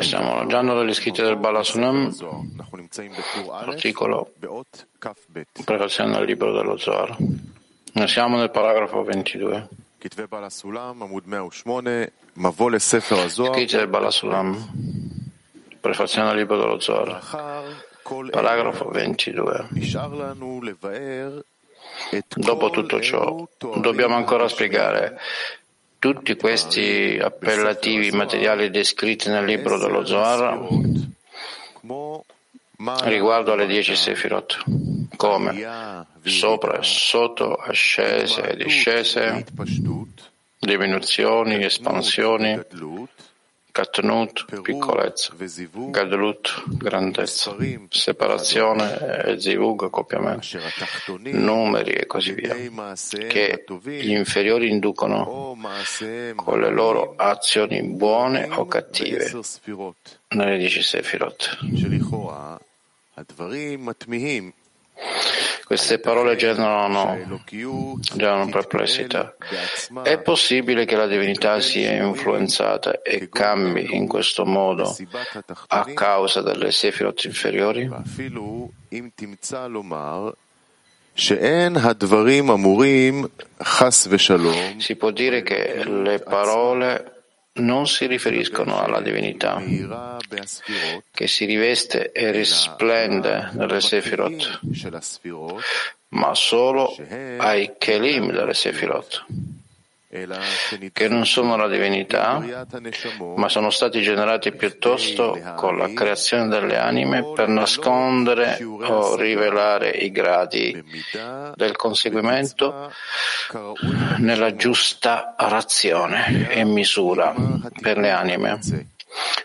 Siamo già nelle scritte del Balasulam, articolo prefazione al libro dello Zohar. Noi siamo nel paragrafo 22. Scritte del Balasulam, prefazione al libro dello Zohar. Paragrafo 22. Dopo tutto ciò, dobbiamo ancora spiegare tutti questi appellativi materiali descritti nel libro dello Zohar riguardo alle dieci Sefirot, come? Sopra e sotto, ascese e discese, diminuzioni, espansioni, Katnut, piccolezza, Gadlut, grandezza, separazione e Zivug, accoppiamento, numeri e così via, che gli inferiori inducono con le loro azioni buone o cattive. nelle 10 Sefirot. Queste parole generano, generano perplessità. È possibile che la divinità sia influenzata e cambi in questo modo a causa delle sefirot inferiori? Si può dire che le parole non si riferiscono alla divinità che si riveste e risplende nelle Sefirot, ma solo ai Kelim delle Sefirot che non sono la divinità, ma sono stati generati piuttosto con la creazione delle anime per nascondere o rivelare i gradi del conseguimento nella giusta razione e misura per le anime,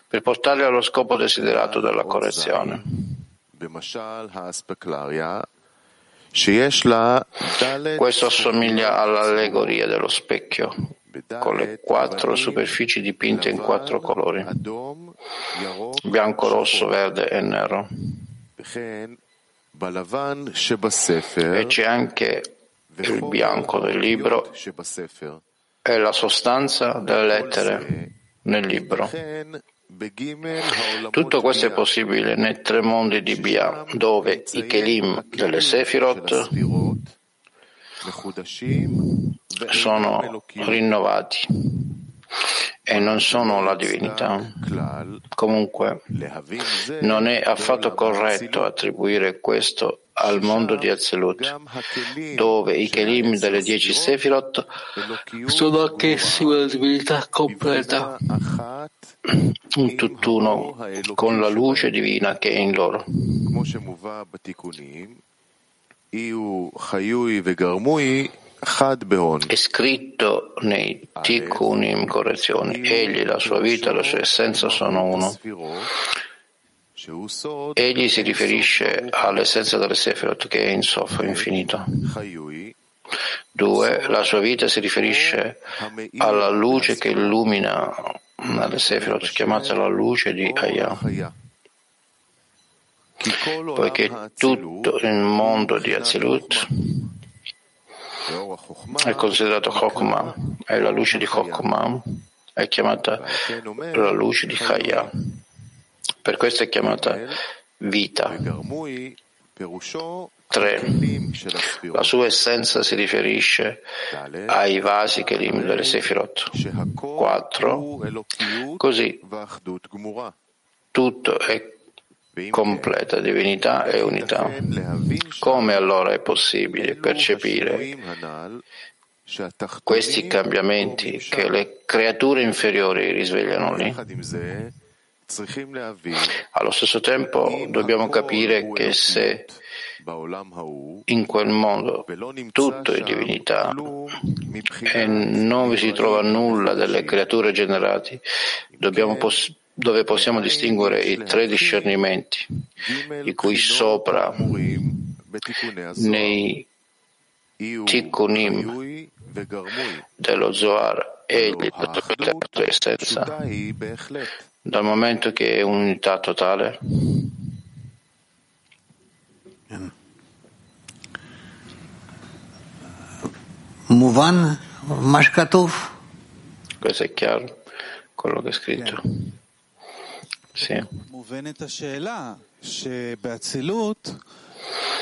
per portarle allo scopo desiderato della correzione. Questo assomiglia all'allegoria dello specchio, con le quattro superfici dipinte in quattro colori, bianco, rosso, verde e nero. E c'è anche il bianco del libro e la sostanza delle lettere nel libro. Tutto questo è possibile nei tre mondi di Bia, dove i Kelim delle Sefirot sono rinnovati e non sono la divinità. Comunque, non è affatto corretto attribuire questo al mondo di Azzelut, dove i Kelim delle dieci Sefirot sono anch'essi una divinità completa, un tutt'uno con la luce divina che è in loro. È scritto nei Tikkunim correzioni, egli, la sua vita la sua essenza sono uno. Egli si riferisce all'essenza del Sefirot che è in soffo infinito. 2. La sua vita si riferisce alla luce che illumina mm, nel Sefirot, chiamata la luce di Ayah. Poiché tutto il mondo di Azilut è considerato Chokmah, e la luce di Chokmah è chiamata la luce di Chaya. Per questo è chiamata vita. 3. La sua essenza si riferisce ai vasi che li delle Sefirot. 4. Così tutto è completa divinità e unità. Come allora è possibile percepire questi cambiamenti che le creature inferiori risvegliano lì? Allo stesso tempo dobbiamo capire che se in quel mondo tutto è divinità e non vi si trova nulla delle creature generate, pos- dove possiamo distinguere i tre discernimenti di cui sopra nei tikkunim dello Zohar e gli sua essenza dal momento che è unità totale. Muvan Mashkatov? Questo è chiaro, quello che è scritto. Sì.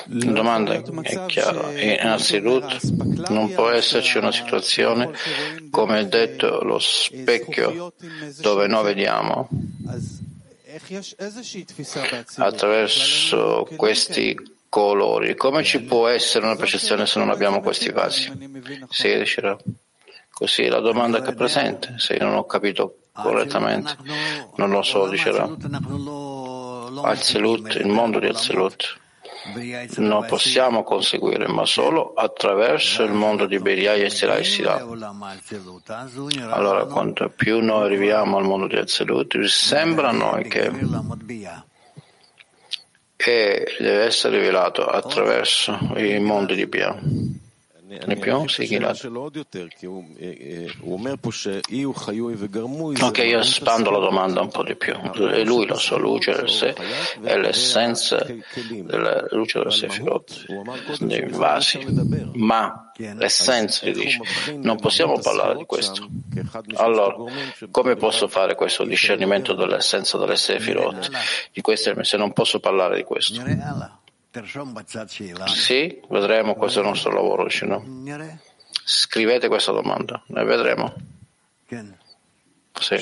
La domanda è chiara. Innanzitutto non può esserci una situazione, come è detto, lo specchio dove noi vediamo attraverso questi colori. Come ci può essere una percezione se non abbiamo questi vasi? Si riuscirà. Così la domanda che è presente, se io non ho capito correttamente, non lo so, dicerà. Azzelut, il mondo di Azzelut non possiamo conseguire, ma solo attraverso il mondo di Beria e Sirah Allora, quanto più noi arriviamo al mondo di Azzelut, sembra a noi che deve essere rivelato attraverso il mondo di Bia. Ne più? Sì, Ok, io espando la domanda un po' di più. È lui la sua luce del sé, è l'essenza della luce del Sefirot, dei vasi. Ma l'essenza, dice, non possiamo parlare di questo. Allora, come posso fare questo discernimento dell'essenza delle Sefirot? Di queste, se non posso parlare di questo? Sì, vedremo, questo è il nostro lavoro. No? Scrivete questa domanda e vedremo. Sì.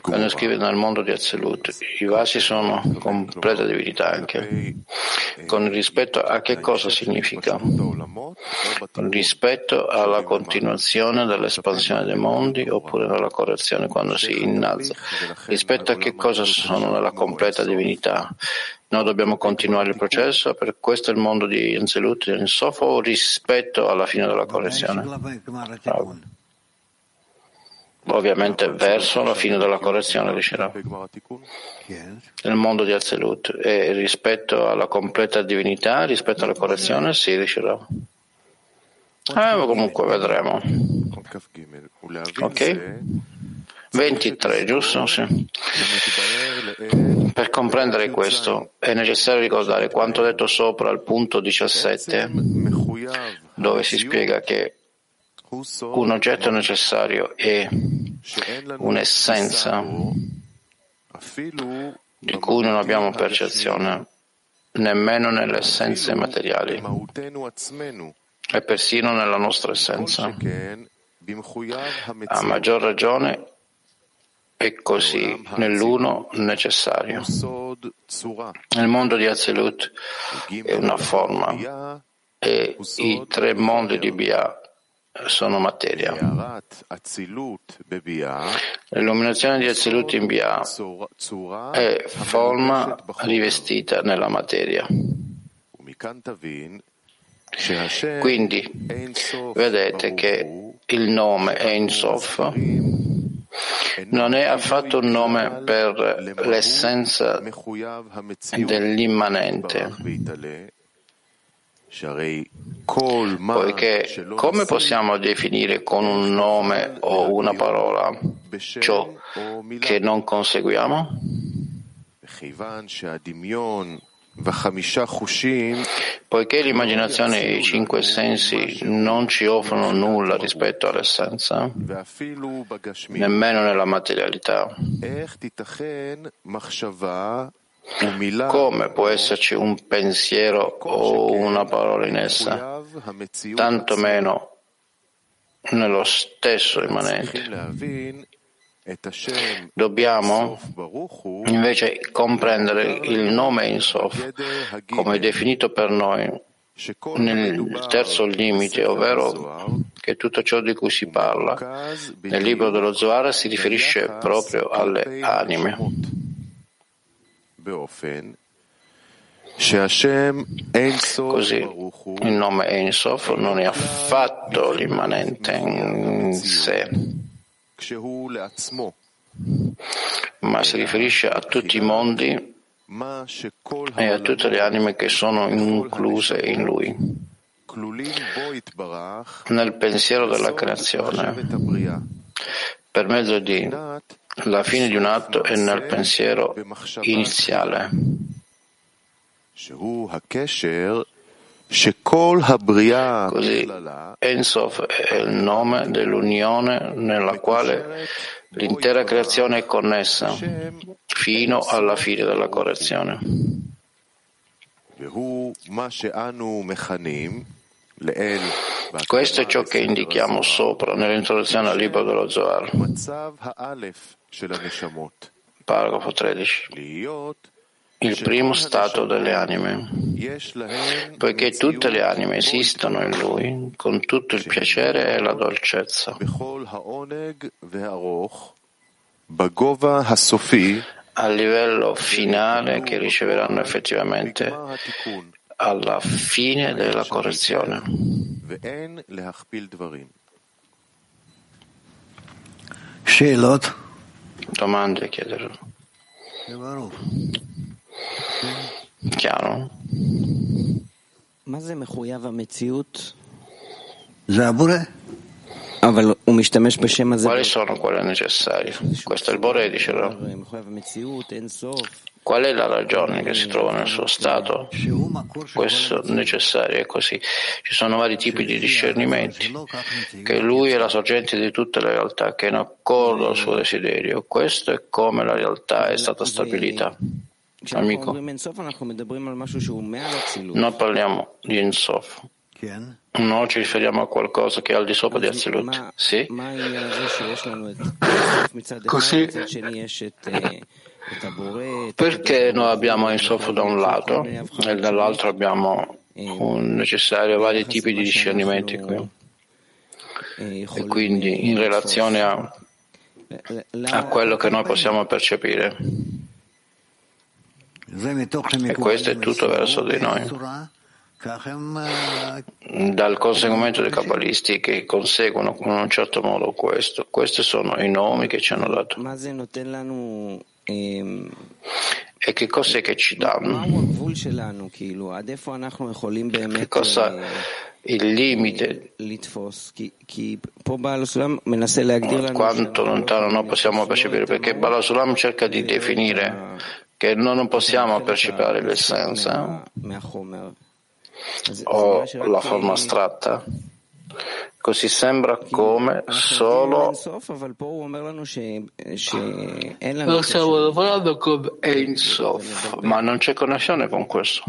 Quando scrive nel mondo di Azzelut, i vasi sono completa divinità anche. Con rispetto a che cosa significa? Con rispetto alla continuazione dell'espansione dei mondi oppure nella correzione quando si innalza. Rispetto a che cosa sono nella completa divinità? Noi dobbiamo continuare il processo, per questo il mondo di Enzelut e Insofo rispetto alla fine della correzione. Ovviamente verso la fine della correzione riuscirà. Nel mondo di Azelut e rispetto alla completa divinità, rispetto alla correzione, si riuscirà. Eh, comunque vedremo. Ok? 23, giusto? Sì. Per comprendere questo è necessario ricordare quanto detto sopra al punto 17, dove si spiega che un oggetto necessario è un'essenza di cui non abbiamo percezione nemmeno nelle essenze materiali e persino nella nostra essenza. A maggior ragione è così nell'uno necessario. Il mondo di Azelut è una forma e i tre mondi di Bia sono materia. L'illuminazione di Azilut in Bia è forma rivestita nella materia. Quindi vedete che il nome Ein Sof non è affatto un nome per l'essenza dell'immanente, poiché come possiamo definire con un nome o una parola ciò che non conseguiamo? Poiché l'immaginazione e i cinque sensi non ci offrono nulla rispetto all'essenza, nemmeno nella materialità, come può esserci un pensiero o una parola in essa, tanto meno nello stesso immanente. Dobbiamo invece comprendere il nome Insof come definito per noi nel terzo limite, ovvero che tutto ciò di cui si parla. Nel libro dello Zohar si riferisce proprio alle anime. Così il nome Ensof non è affatto l'immanente in sé, ma si riferisce a tutti i mondi e a tutte le anime che sono incluse in lui. Nel pensiero della creazione, per mezzo di la fine di un atto è nel pensiero iniziale Così Ensof è il nome dell'unione nella quale l'intera creazione è connessa fino alla fine della correzione. Questo è ciò che indichiamo sopra nell'introduzione al libro dello Zohar. Paragrafo 13 il primo stato delle anime, poiché tutte le anime esistono in lui con tutto il piacere e la dolcezza. A livello finale che riceveranno effettivamente alla fine della correzione. Domande chiederò. Chiaro? Quali sono quelle necessarie? Questo è il Bore, dicerò. Qual è la ragione che si trova nel suo stato? Questo è necessario è così. Ci sono vari tipi di discernimenti, che lui è la sorgente di tutte le realtà, che è in accordo al suo desiderio. Questo è come la realtà è stata stabilita. Amico, noi parliamo di Insof. Noi ci riferiamo a qualcosa che è al di sopra di Azilut. Sì? Così perché noi abbiamo Insof da un lato e dall'altro abbiamo un necessario vari tipi di discernimenti qui. E quindi in relazione a, a quello che noi possiamo percepire. E questo è tutto verso di noi. Dal conseguimento dei cabalisti che conseguono in un certo modo questo, questi sono i nomi che ci hanno dato. E che cos'è che ci danno? Che cosa il limite? Quanto lontano noi possiamo percepire? Perché Balasulam cerca di definire che noi non possiamo percepire l'essenza o la forma astratta. Così sembra come solo lo stiamo lavorando con Ein Sof, ma non c'è connessione con questo.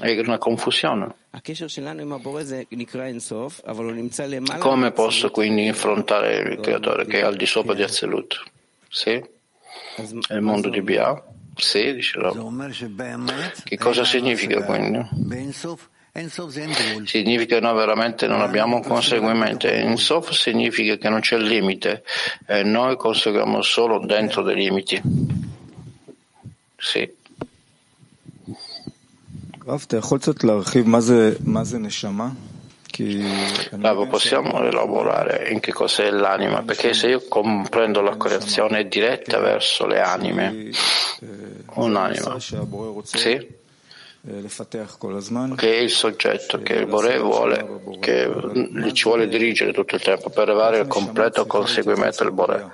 È una confusione. Come posso quindi affrontare il creatore che è al di sopra di Azelut? Sì? È il mondo di Bia? Sì, dice Che cosa significa quindi? Significa che noi veramente non abbiamo un conseguimento. In Sof significa che non c'è limite e noi conseguiamo solo dentro dei limiti. Sì. Bravo, possiamo elaborare in che cos'è l'anima, perché se io comprendo la correzione diretta verso le anime, un'anima, sì? che è il soggetto che il Bore vuole, che ci vuole dirigere tutto il tempo per arrivare al completo conseguimento del Bore.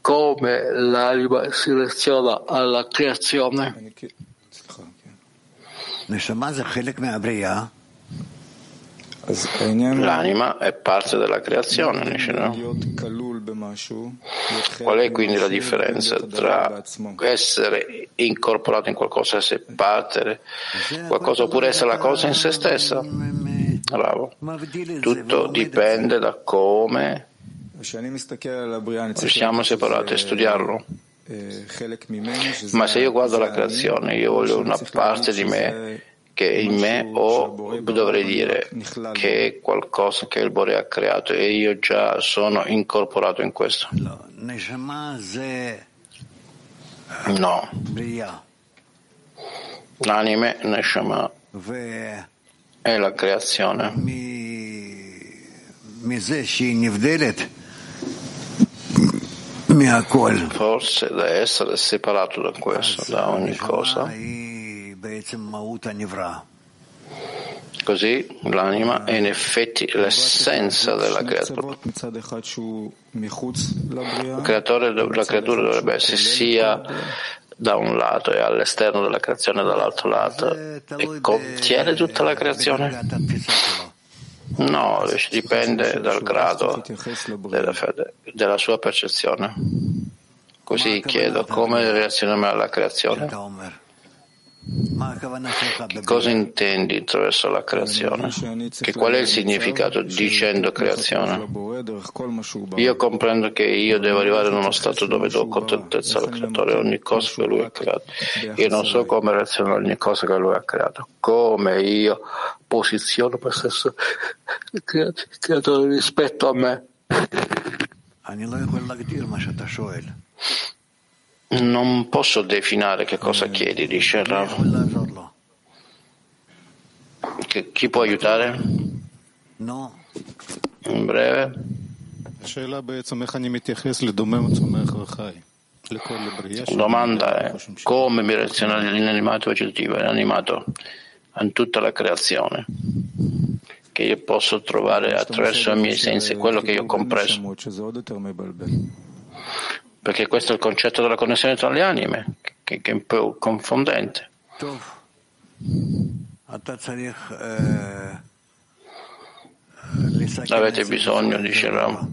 Come l'anima si leziona alla creazione? L'anima è parte della creazione, Qual è quindi la differenza tra essere incorporato in qualcosa, essere parte qualcosa oppure essere la cosa in se stessa? Bravo. Tutto dipende da come siamo separati a studiarlo. Ma se io guardo la creazione, io voglio una parte di me che in me o dovrei dire che è qualcosa che il Bore ha creato e io già sono incorporato in questo. No. L'anime Neshama è la creazione. Forse da essere separato da questo, da ogni cosa. Così l'anima è in effetti l'essenza della creatura. Creatore, la creatura dovrebbe essere sia da un lato e all'esterno della creazione dall'altro lato e contiene tutta la creazione? No, dipende dal grado della, fede, della sua percezione. Così chiedo come reazioniamo alla creazione. Che cosa intendi attraverso la creazione? Che qual è il significato dicendo creazione? Io comprendo che io devo arrivare in uno stato dove do contentezza al creatore ogni cosa che lui ha creato. Io non so come reazionare a ogni cosa che lui ha creato, come io posiziono me stesso creatore rispetto a me. Non posso definire che cosa chiedi, dice Rav. Che, chi può aiutare? No. In breve. La domanda è come mi reaziona l'inanimato vegetativo e l'animato in tutta la creazione che io posso trovare attraverso i miei sensi, quello che io ho compreso perché questo è il concetto della connessione tra le anime, che, che è un po' confondente. Avete bisogno, dice Ram,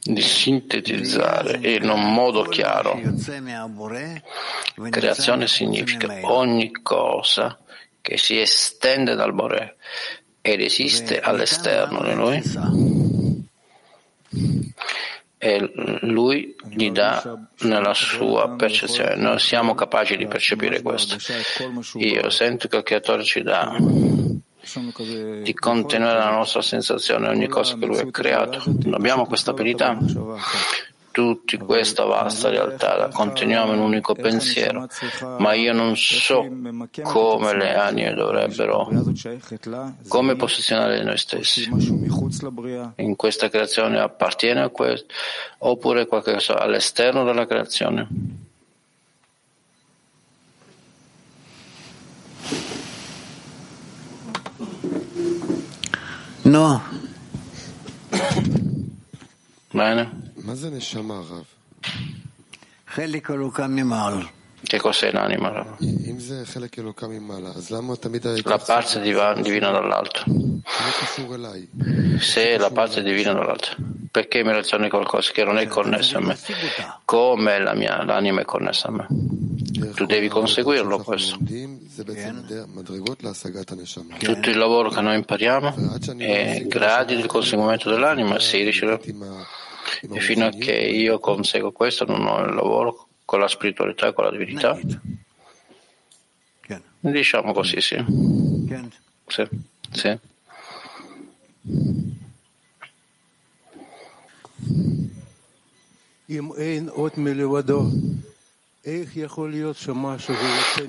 di sintetizzare in un modo chiaro. Creazione significa ogni cosa che si estende dal Bore ed esiste all'esterno di noi e lui gli dà nella sua percezione. Noi siamo capaci di percepire questo. Io sento che il Creatore ci dà di contenere la nostra sensazione ogni cosa che lui ha creato. Abbiamo questa abilità tutti questa vasta realtà la conteniamo in un unico pensiero, ma io non so come le anime dovrebbero, come posizionare noi stessi. In questa creazione appartiene a questo, oppure qualcosa all'esterno della creazione. No. Bene. Che cos'è l'anima? La parte divina dall'alto. Se è la parte divina dall'alto, perché mi relazioni qualcosa che non è connesso a me? Come la mia, l'anima è connessa a me? Tu devi conseguirlo questo. Tutto il lavoro che noi impariamo è gradi del conseguimento dell'anima, 16 e fino a che io conseguo questo non ho il lavoro con la spiritualità e con la divinità. Diciamo così, sì. Sì, sì.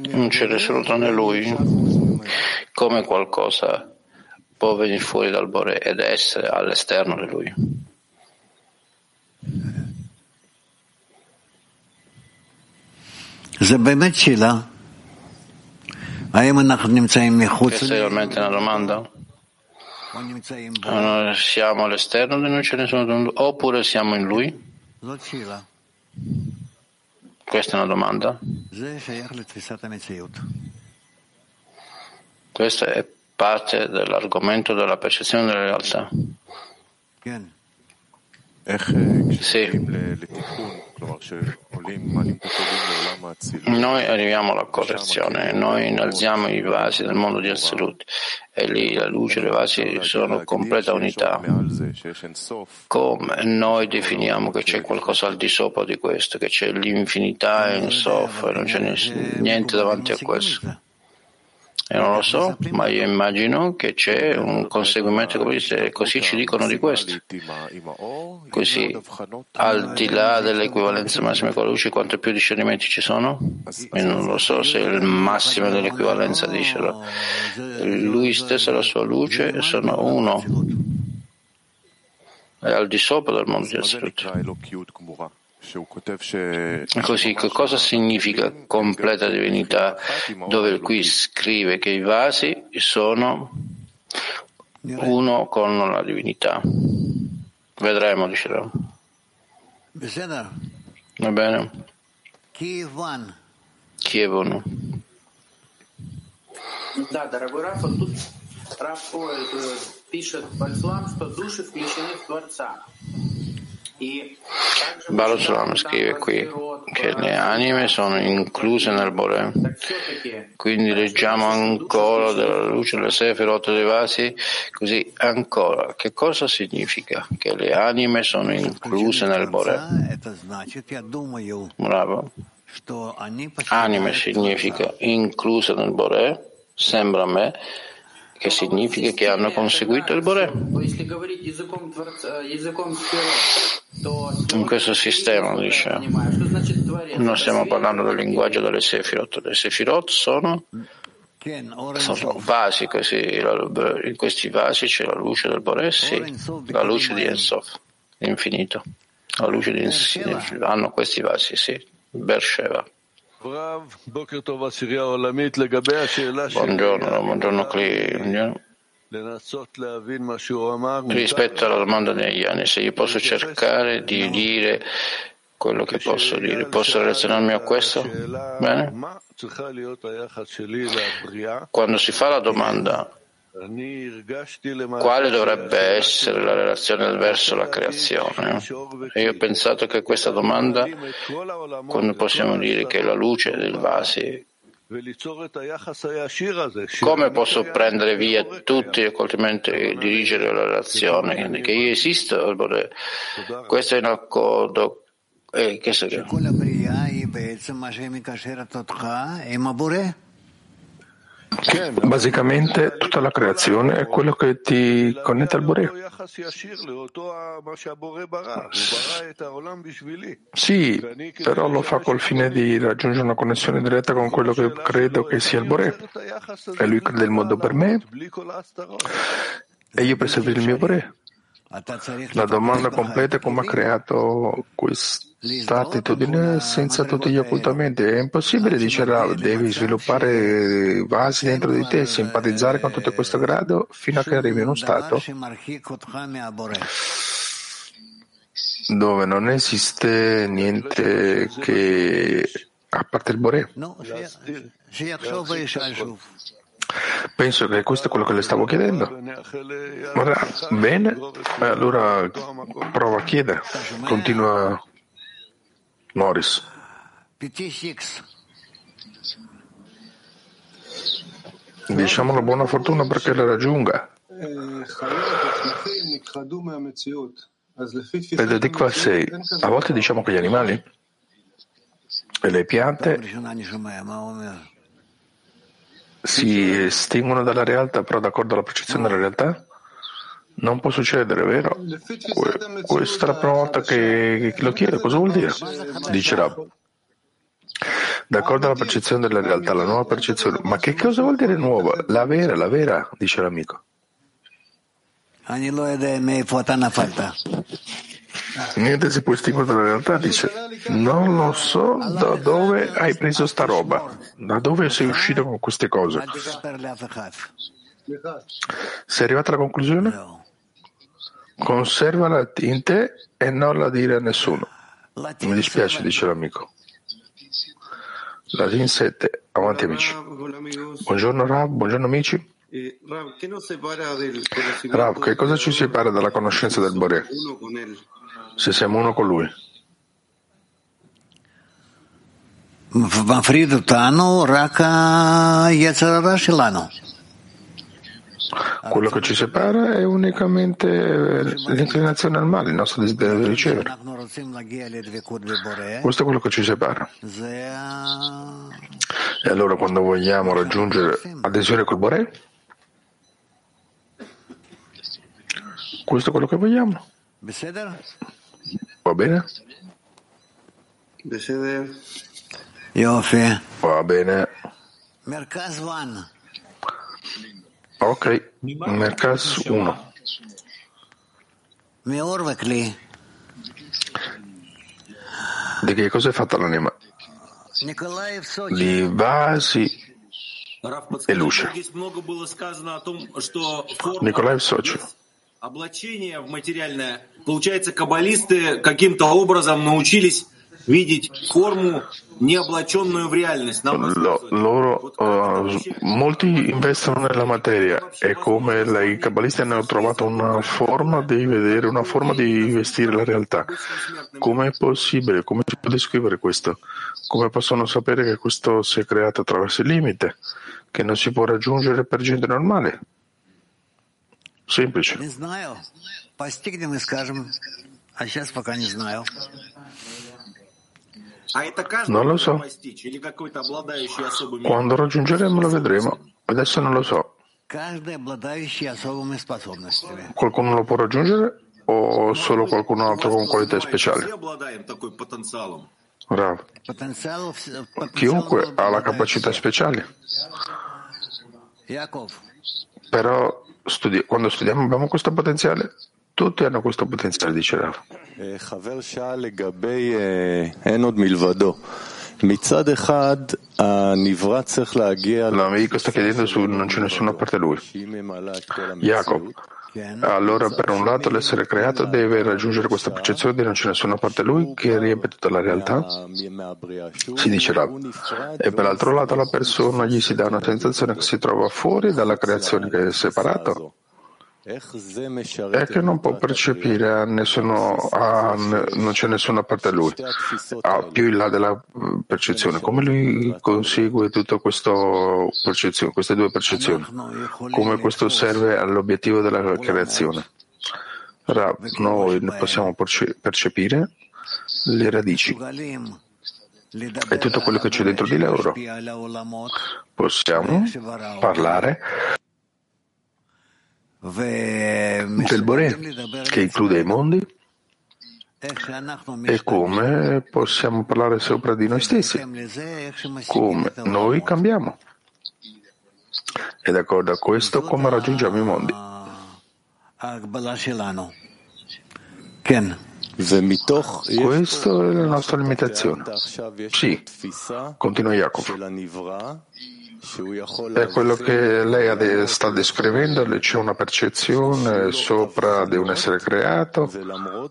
Non c'è nessuno tranne lui. Come qualcosa può venire fuori dal Bore ed essere all'esterno di lui? Questa è realmente una domanda? Allora, siamo all'esterno di noi, ce ne sono, oppure siamo in lui? Questa è una domanda. Questa è parte dell'argomento della percezione della realtà. Sì. Noi arriviamo alla correzione, noi innalziamo i vasi del mondo di Assolut e lì la luce e le vasi sono completa unità. Come noi definiamo che c'è qualcosa al di sopra di questo, che c'è l'infinità in Sof e non c'è niente davanti a questo? E non lo so, ma io immagino che c'è un conseguimento come dice, così ci dicono di questo. Così, al di là dell'equivalenza massima con la luce, quanto più discernimenti ci sono? Io non lo so se il massimo dell'equivalenza, dicelo. Lui stesso e la sua luce sono uno. È al di sopra del mondo di assoluto. Così, che cosa significa completa divinità, dove qui scrive che i vasi sono uno con la divinità? Vedremo, dicerò. Va bene? Kiev 1. Да, дорогой Раф, вот тут Раф пишет Бальслам, что души включены в Творца. Barusulam scrive qui che le anime sono incluse nel Bore. Quindi leggiamo ancora della luce delle Sefirot dei vasi, così ancora. Che cosa significa? Che le anime sono incluse nel Bore. Bravo. Anime significa incluse nel Bore, sembra a me, che significa che hanno conseguito il Bore. In questo sistema, diciamo, non stiamo parlando del linguaggio delle Sefirot. Le Sefirot sono, sono vasi, così, in questi vasi c'è la luce del Bore, sì, la luce di Ensof, l'infinito. La luce di Ensof, hanno questi vasi, sì, Bersheva. Buongiorno, buongiorno qui. Rispetto alla domanda degli anni, se io posso cercare di dire quello che posso dire, posso relazionarmi a questo? Bene? Quando si fa la domanda quale dovrebbe essere la relazione verso la creazione? E io ho pensato che questa domanda, come possiamo dire che la luce del vasi come posso prendere via tutti e coltivamente dirigere la relazione? Che io esisto? Questo è in accordo. Eh, che Basicamente tutta la creazione è quello che ti connette al Bore. Sì, però lo fa col fine di raggiungere una connessione diretta con quello che credo che sia il Bore. E lui crede il mondo per me e io per servire il mio Bore. La domanda completa è come ha creato questa attitudine senza tutti gli occultamenti. È impossibile, dice Rav, devi sviluppare vasi dentro di te, simpatizzare con tutto questo grado fino a che arrivi in uno stato dove non esiste niente che a parte il Bore. Penso che questo è quello che le stavo chiedendo. Ora, bene, allora prova a chiedere. Continua Morris. Diciamo la buona fortuna perché la raggiunga. Benedicva 6. A volte diciamo che gli animali e le piante si estinguono dalla realtà, però d'accordo alla percezione della realtà? Non può succedere, vero? Questa è la prima volta che lo chiedo. Cosa vuol dire? Dice Rab. D'accordo alla percezione della realtà, la nuova percezione. Ma che cosa vuol dire nuova? La vera, la vera, dice l'amico. Niente si può estinguere dalla realtà, dice. Non lo so da dove hai preso sta roba, da dove sei uscito con queste cose. Sei arrivato alla conclusione? Conservala in te e non la dire a nessuno. Mi dispiace, dice l'amico. Latin 7, avanti amici. Buongiorno Rav, buongiorno amici. Rav, che cosa ci separa dalla conoscenza del Bore? se siamo uno con lui. Quello che ci separa è unicamente eh, l'inclinazione al male, il nostro desiderio di ricevere. Questo è quello che ci separa. E allora quando vogliamo raggiungere adesione col Bore, questo è quello che vogliamo. Va bene? Va bene. Ok, Merkaz 1. Di che cosa è fatta l'anima? Di vasi e luce. Nikolaev Sochi Облачение в материальное. Получается, каббалисты каким-то образом научились Lo, loro, uh, molti investono nella materia e come i cabalisti hanno trovato una forma di vedere, una forma di vestire la realtà. Come è possibile? Come si può descrivere questo? Come possono sapere che questo si è creato attraverso il limite, che non si può raggiungere per gente normale? Semplice. Non lo so. Quando raggiungeremo lo vedremo. Adesso non lo so. Qualcuno lo può raggiungere o solo qualcun altro con qualità speciali? Rav. Chiunque ha la capacità speciale. Però studi- quando studiamo abbiamo questo potenziale? Tutti hanno questo potenziale, dice Rav. L'amico sta chiedendo su non c'è nessuno a parte lui. Jacob, allora per un lato l'essere creato deve raggiungere questa percezione di non c'è nessuno a parte lui che riempie tutta la realtà? Si dice Rav. E per l'altro lato la persona gli si dà una sensazione che si trova fuori dalla creazione che è separato è che non può percepire a nessuno, a, non c'è nessuna parte a lui, a più in là della percezione. Come lui consegue tutte queste due percezioni? Come questo serve all'obiettivo della creazione? Rav, noi possiamo percepire le radici. E tutto quello che c'è dentro di loro. Possiamo parlare del Bore, che include i mondi, e come possiamo parlare sopra di noi stessi, come noi cambiamo. E d'accordo a questo, come raggiungiamo i mondi. Questa è la nostra limitazione. Sì, continua Jacopo. È quello che lei sta descrivendo, c'è una percezione sopra di un essere creato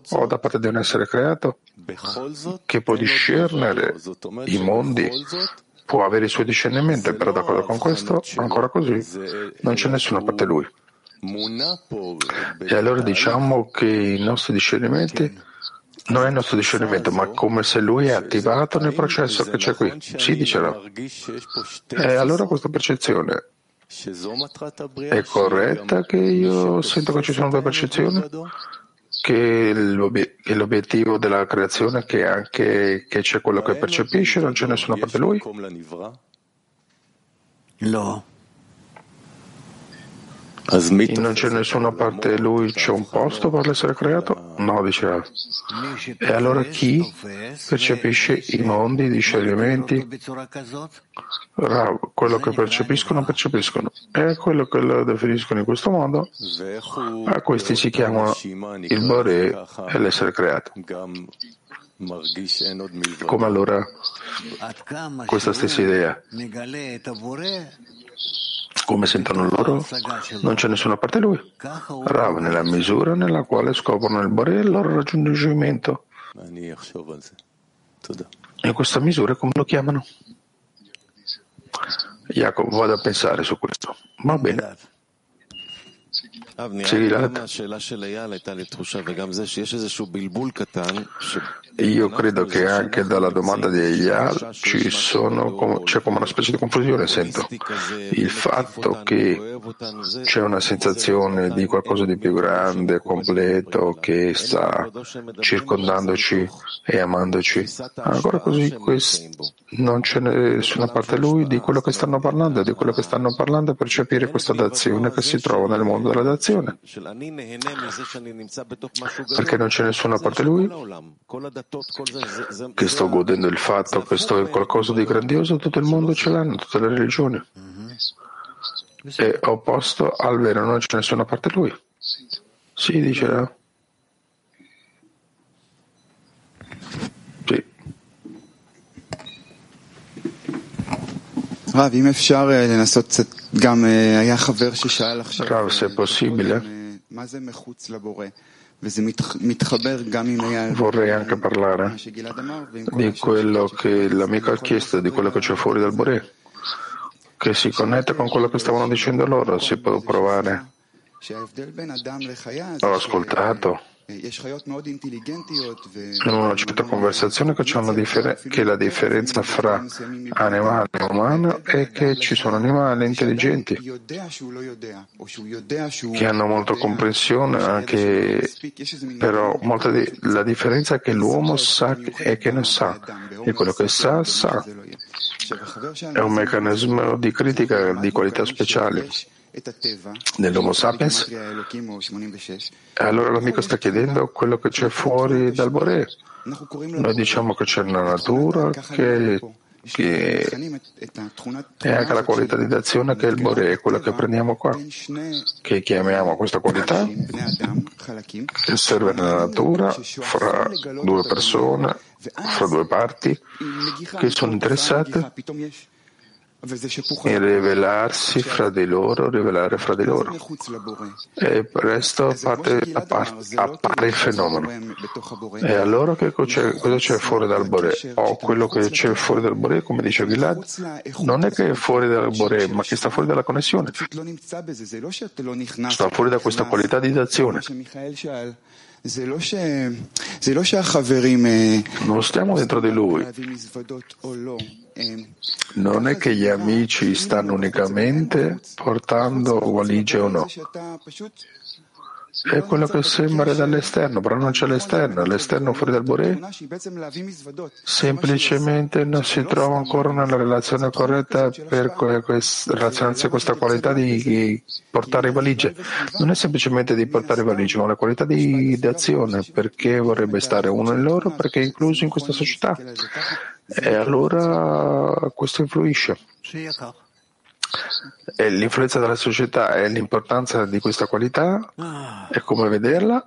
o da parte di un essere creato che può discernere i mondi, può avere il suo discernimento, però d'accordo con questo, ancora così, non c'è nessuno a parte lui. E allora diciamo che i nostri discernimenti non è il nostro discernimento, ma come se lui è attivato nel processo che c'è qui. Sì, dicerò. E allora questa percezione è corretta che io sento che ci sono due percezioni? Che l'obiettivo della creazione è che anche che c'è quello che percepisce, non c'è nessuna parte di lui? No. Non c'è nessuna parte di lui, c'è un posto per l'essere creato? No, diceva. E allora chi percepisce i mondi, i discernimenti? Quello che percepiscono, percepiscono. E quello che lo definiscono in questo modo, a questi si chiamano il Bore e l'essere creato. Come allora questa stessa idea come sentono loro, non c'è nessuna parte di lui. Rav, nella misura nella quale scoprono il Bore e il loro raggiungimento. In questa misura come lo chiamano? Jacopo, vado a pensare su questo. Va bene. Io credo che anche dalla domanda di Eyal ci sono, c'è come una specie di confusione, sento. Il fatto che c'è una sensazione di qualcosa di più grande, completo, che sta circondandoci e amandoci. Ancora così non c'è nessuna parte lui di quello che stanno parlando, di quello che stanno parlando per percepire questa dazione che si trova nel mondo della dazione situazione. Perché non c'è nessuna parte di lui che sto godendo il fatto che sto in qualcosa di grandioso, tutto il mondo ce l'hanno, tutte le religioni. È opposto al vero, non c'è nessuna parte di lui. Sì, dice. Sì. רב, אם אפשר לנסות קצת Rav, se è possibile, vorrei anche parlare di quello che l'amico ha chiesto, di quello che c'è fuori dal Boré, che si connette con quello che stavano dicendo loro, si può provare. Ho ascoltato in una certa conversazione che, differ- che, la differenza fra animale e umano è che ci sono animali intelligenti che hanno molta comprensione, anche, però di- la differenza è che l'uomo sa e che non sa, e quello che sa, sa. È un meccanismo di critica di qualità speciali nell'Homo sapiens. E allora l'amico sta chiedendo quello che c'è fuori dal Bore. Noi diciamo che c'è una natura che, che è anche la qualità di d'azione che è il Bore, è quello che prendiamo qua, che chiamiamo questa qualità, che serve nella natura fra due persone, fra due parti che sono interessate e rivelarsi fra di loro, rivelare fra di loro. E presto appare, appare il fenomeno. E allora che c'è, cosa c'è fuori dal Bore? O quello che c'è fuori dal Bore, come dice Gilad, non è che è fuori dal Bore, ma che sta fuori dalla connessione. Sta fuori da questa qualità di d'azione. Non stiamo dentro di lui. Non è che gli amici stanno unicamente portando valigie o no. È quello che sembra dall'esterno, però non c'è l'esterno. L'esterno fuori dal Bore semplicemente non si trova ancora nella relazione corretta per relazionarsi a questa qualità di portare valigie. Non è semplicemente di portare valigie, ma la qualità di, di azione, perché vorrebbe stare uno in loro, perché è incluso in questa società. E allora questo influisce. E l'influenza della società e l'importanza di questa qualità e come vederla?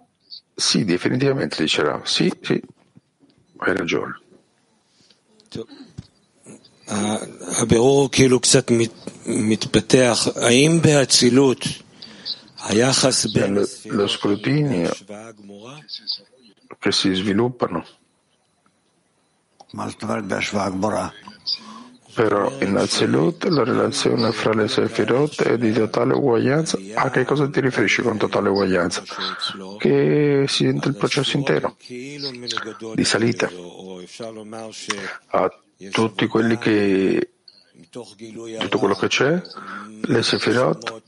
Sì, definitivamente dicerà. Sì, sì, hai ragione. הבירור כאילו קצת מתפתח, האם באצילות היחס בין הספירות להשוואה גמורה? che si sviluppano però in Azilut la relazione fra le Sefirot è di totale uguaglianza. A che cosa ti riferisci con totale uguaglianza? Che si sente il processo intero di salita a tutti quelli che tutto quello che c'è, le Sefirot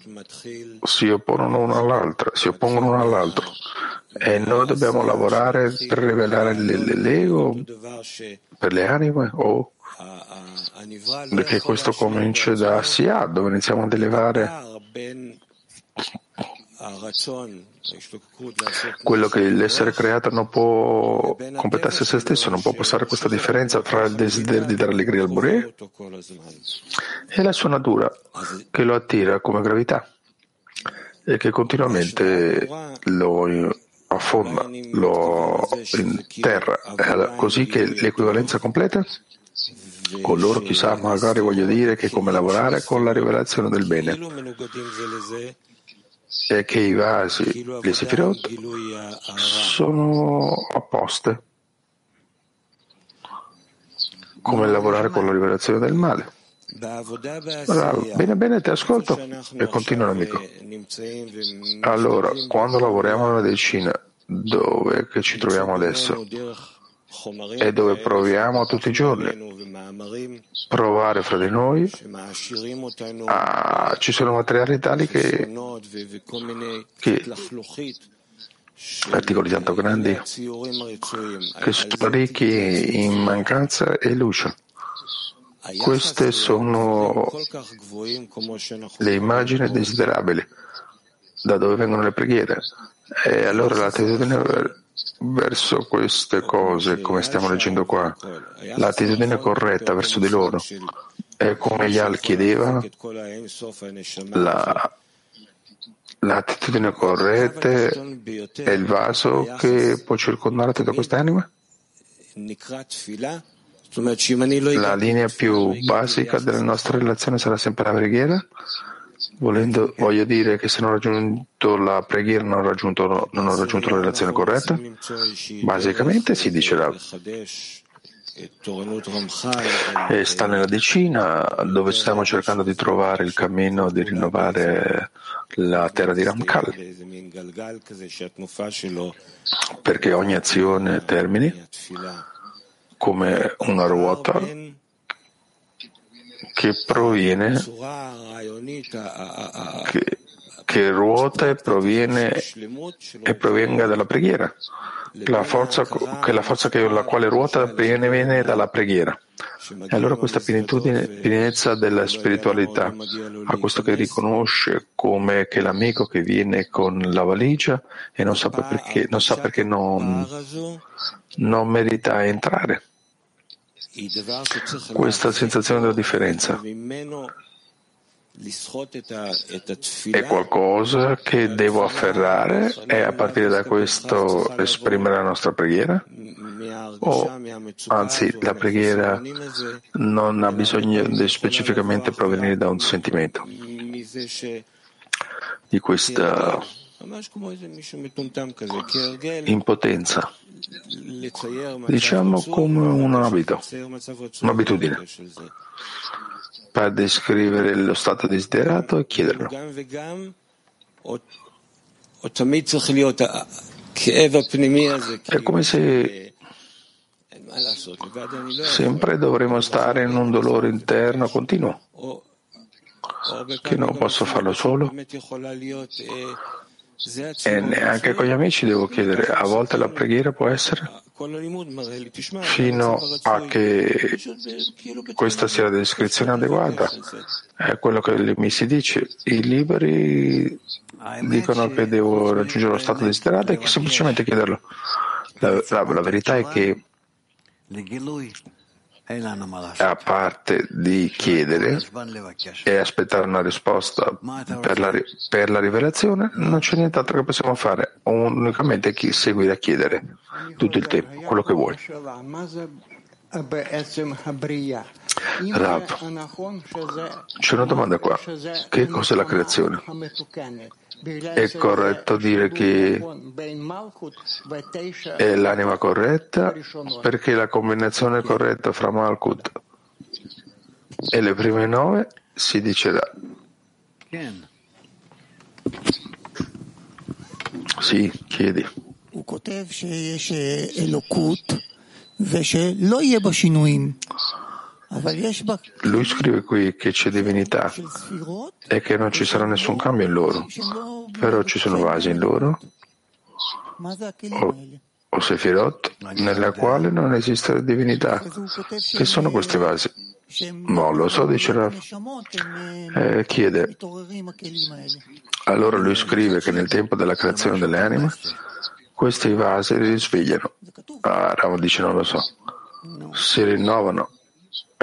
si oppongono una all'altra, si oppongono una all'altro. E noi dobbiamo lavorare per rivelare l'ego per le anime o perché questo comincia da Sia, dove iniziamo ad elevare quello che l'essere creato non può completarsi se stesso, non può passare questa differenza tra il desiderio di dare allegria al Bore e la sua natura che lo attira come gravità e che continuamente lo affonda, lo interra, così che l'equivalenza completa con loro chissà, magari voglio dire che come lavorare con la rivelazione del bene è che i vasi, le sefirot, sono opposte. Come lavorare con la rivelazione del male. Bravo. Bene, bene, ti ascolto e continua l'amico. Allora, quando lavoriamo nella decina, dove ci troviamo adesso? E dove proviamo tutti i giorni. provare fra di noi. Ah, ci sono materiali tali che, che articoli tanto grandi che sono ricchi in mancanza e luce. Queste sono le immagini desiderabili. Da dove vengono le preghiere? E allora l'attitudine verso queste cose, come stiamo leggendo qua. L'attitudine corretta verso di loro è come Yal chiedeva, la, l'attitudine corretta è il vaso che può circondare tutte queste anime? La linea più basica della nostra relazione sarà sempre la preghiera? Volendo, voglio dire che se non ho raggiunto la preghiera non ho raggiunto, non ho raggiunto la relazione corretta? Basicamente si dice la, e sta nella decina dove stiamo cercando di trovare il cammino di rinnovare la terra di Ramkal perché ogni azione termini come una ruota che proviene che, che ruota e proviene e provenga dalla preghiera la forza, che la forza che la quale ruota viene, viene dalla preghiera. E allora questa pienitudine, pienezza della spiritualità, a questo che riconosce come che l'amico che viene con la valigia e non sa perché non, sa perché non, non merita entrare. Questa sensazione della differenza è qualcosa che devo afferrare e a partire da questo esprimere la nostra preghiera? O anzi la preghiera non ha bisogno di specificamente provenire da un sentimento di questa impotenza, diciamo come un abito, un'abitudine per descrivere lo stato desiderato e chiederlo. È come se sempre dovremmo stare in un dolore interno continuo, che non posso farlo solo. E neanche con gli amici devo chiedere, a volte la preghiera può essere fino a che questa sia la descrizione adeguata. È quello che mi si dice. I liberi dicono che devo raggiungere lo stato desiderato e che semplicemente chiederlo. La, la, la verità è che a parte di chiedere e aspettare una risposta per la, per la rivelazione, non c'è nient'altro che possiamo fare, unicamente chi seguire a chiedere tutto il tempo, quello che vuoi. Rav, c'è una domanda qua. Che cos'è la creazione? È corretto dire che è l'anima corretta perché la combinazione corretta fra Malkut e le prime nove si dice da. Sì, chiedi. Lui scrive qui che c'è divinità e che non ci sarà nessun cambio in loro, però ci sono vasi in loro o, o sefirot nella quale non esiste divinità. Che sono questi vasi? Non lo so, dice Rav. Eh, chiede. Allora lui scrive che nel tempo della creazione delle anime questi vasi risvegliano. Ah, Rav dice non lo so. Si rinnovano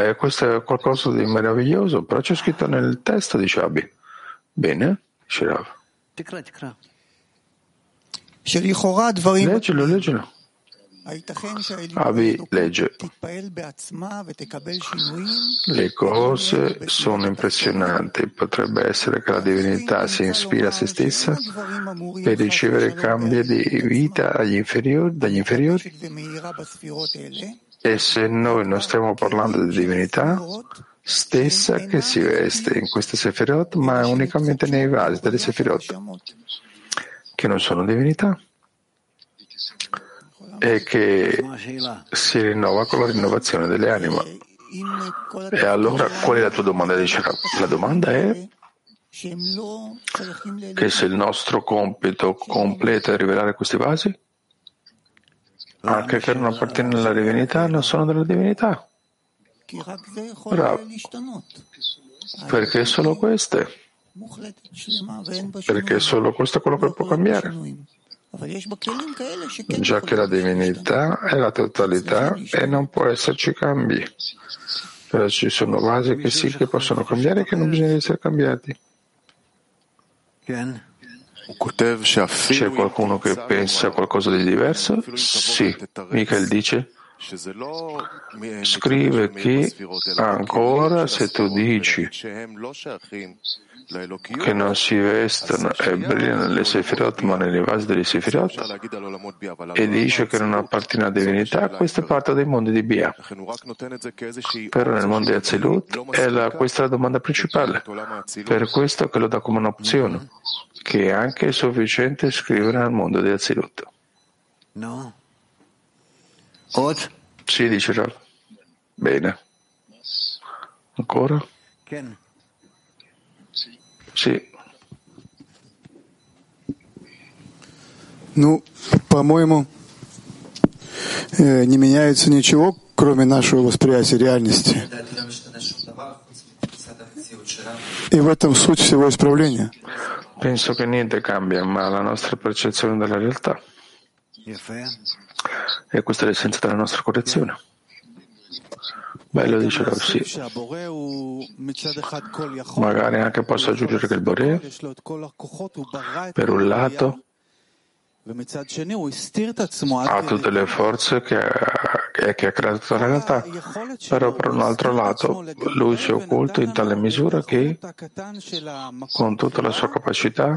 eh, questo è qualcosa di meraviglioso, però c'è scritto nel testo di Shabi. Bene, dice Rav. Leggilo, leggilo. Abi legge. Le cose sono impressionanti. Potrebbe essere che la divinità si ispira a se stessa per ricevere cambi di vita agli inferiori, dagli inferiori e se noi non stiamo parlando di divinità stessa che si veste in queste Sefirot, ma unicamente nei vasi delle Sefirot, che non sono divinità e che si rinnova con la rinnovazione delle anime. E allora qual è la tua domanda? La domanda è che se il nostro compito completo è rivelare questi vasi, anche che non appartiene alla divinità, non sono della divinità. Bravo. Perché solo queste? Perché solo questo è quello che può cambiare. Già che la divinità è la totalità e non può esserci cambi. Però ci sono vasi che sì che possono cambiare e che non bisogna essere cambiati. C'è qualcuno che pensa qualcosa di diverso? Sì. Michael dice, scrive che ancora se tu dici che non si vestono e brillano nelle Sefirot ma nei vasi delle Sefirot e dice che non appartiene alla divinità, questa è parte dei mondi di Bia. Però nel mondo di Azilut è la, questa è la domanda principale, per questo che lo dà come un'opzione, che è anche sufficiente scrivere nel mondo di Azilut. No. Sì, dice Rav. Bene. Ancora? Sì. Ну, по-моему, э, не меняется ничего, кроме нашего восприятия реальности. И в этом суть всего исправления. Penso che niente cambia, ma la nostra percezione della realtà. E questa è l'essenza della nostra correzione. Bello dice Rav, sì. Magari anche posso aggiungere che il Bore, per un lato, ha tutte le forze che ha, che ha creato la realtà, però per un altro lato lui si è occulto in tale misura che con tutta la sua capacità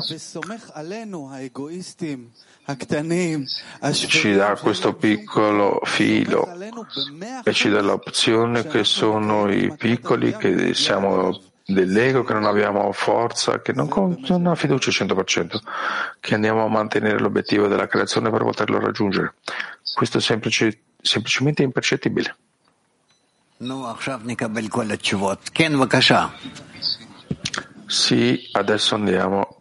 ci dà questo piccolo filo e ci dà l'opzione che sono i piccoli, che siamo dell'ego, che non abbiamo forza, che non, non ha fiducia al 100%, che andiamo a mantenere l'obiettivo della creazione per poterlo raggiungere. Questo semplice, semplicemente impercettibile. Sì, adesso andiamo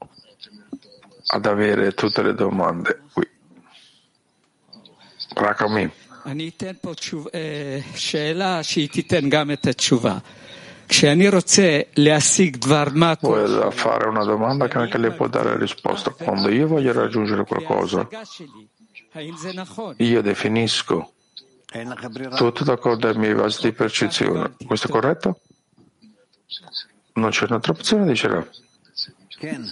ad avere tutte le domande qui. Rakami. אני אתן פה תשוב, שאלה שהיא תיתן גם את התשובה. כשאני רוצה להשיג דבר מה Vuole fare una domanda che anche lei può dare risposta. Quando io voglio raggiungere qualcosa, io definisco tutto d'accordo ai miei vasi di percezione. Questo è corretto? Non c'è un'altra opzione, dice Rav.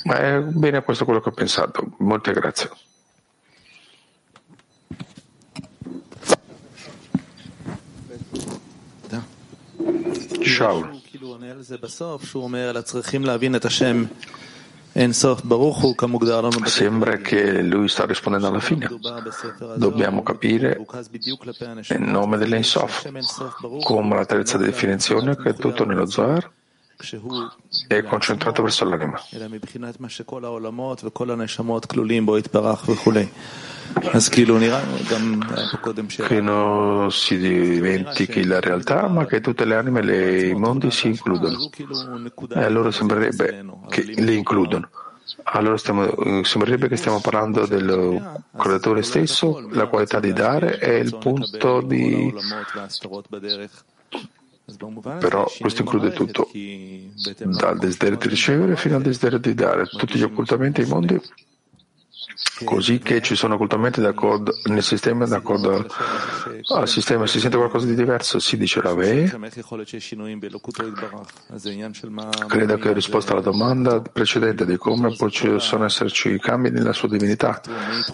Ma è bene questo quello che ho pensato. Molte grazie. Shaul. Sembra che lui sta rispondendo alla fine. Dobbiamo capire il nome dell'Ensof, come la terza definizione che è tutto nello Zohar è concentrato verso l'anima. Che non si dimentichi la realtà, ma che tutte le anime e i mondi si includono. E allora sembrerebbe che li includono. Allora stiamo, sembrerebbe che stiamo parlando del creatore stesso, la qualità di dare è il punto di però questo include tutto, dal desiderio di ricevere fino al desiderio di dare, tutti gli occultamenti ai mondi così che ci sono occultamenti d'accordo nel sistema d'accordo. Al sistema si sente qualcosa di diverso? Si dice la Ve credo che ho risposto alla domanda precedente di come possono esserci cambi nella sua divinità.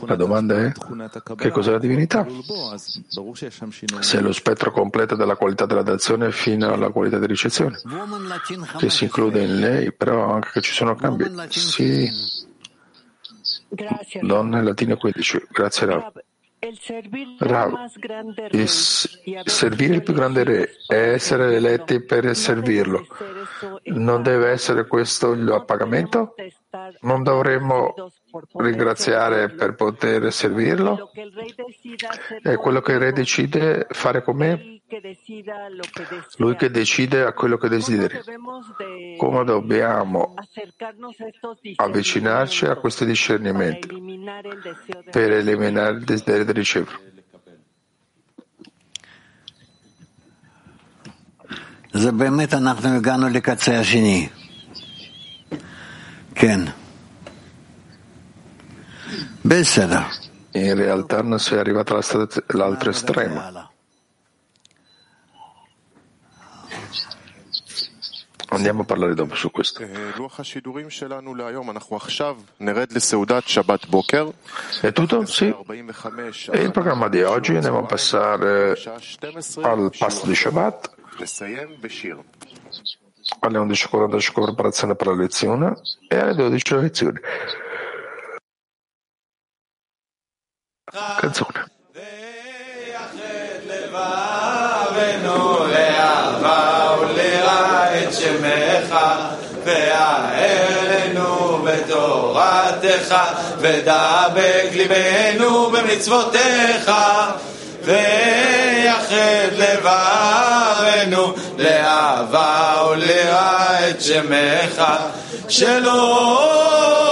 La domanda è che cos'è la divinità? Se è lo spettro completo della qualità della dazione fino alla qualità di ricezione che si include in lei però anche che ci sono cambi sì Donne Latino 15. Grazie Rav. Rav, il servire il più grande re è essere eletti per servirlo. Non deve essere questo il pagamento? Non dovremmo ringraziare per poter servirlo? È quello che il re decide fare con me? Lui che decide a quello che desideri. Come dobbiamo avvicinarci a questi discernimenti per eliminare il desiderio di ricevere? זה באמת אנחנו הגענו לקצה השני. כן. בסדר. In realtà non si è arrivata all'altro estremo. Andiamo a parlare dopo su questo. È tutto? Sì. E il programma di oggi andiamo a passare al pasto di Shabbat alle 11.45 preparazione per la lezione e alle 12 la lezione. Canzone. תורתך, ודבק ליבנו במצוותיך, ויחד לבבנו לאהבה ולרע את שמך, שלום.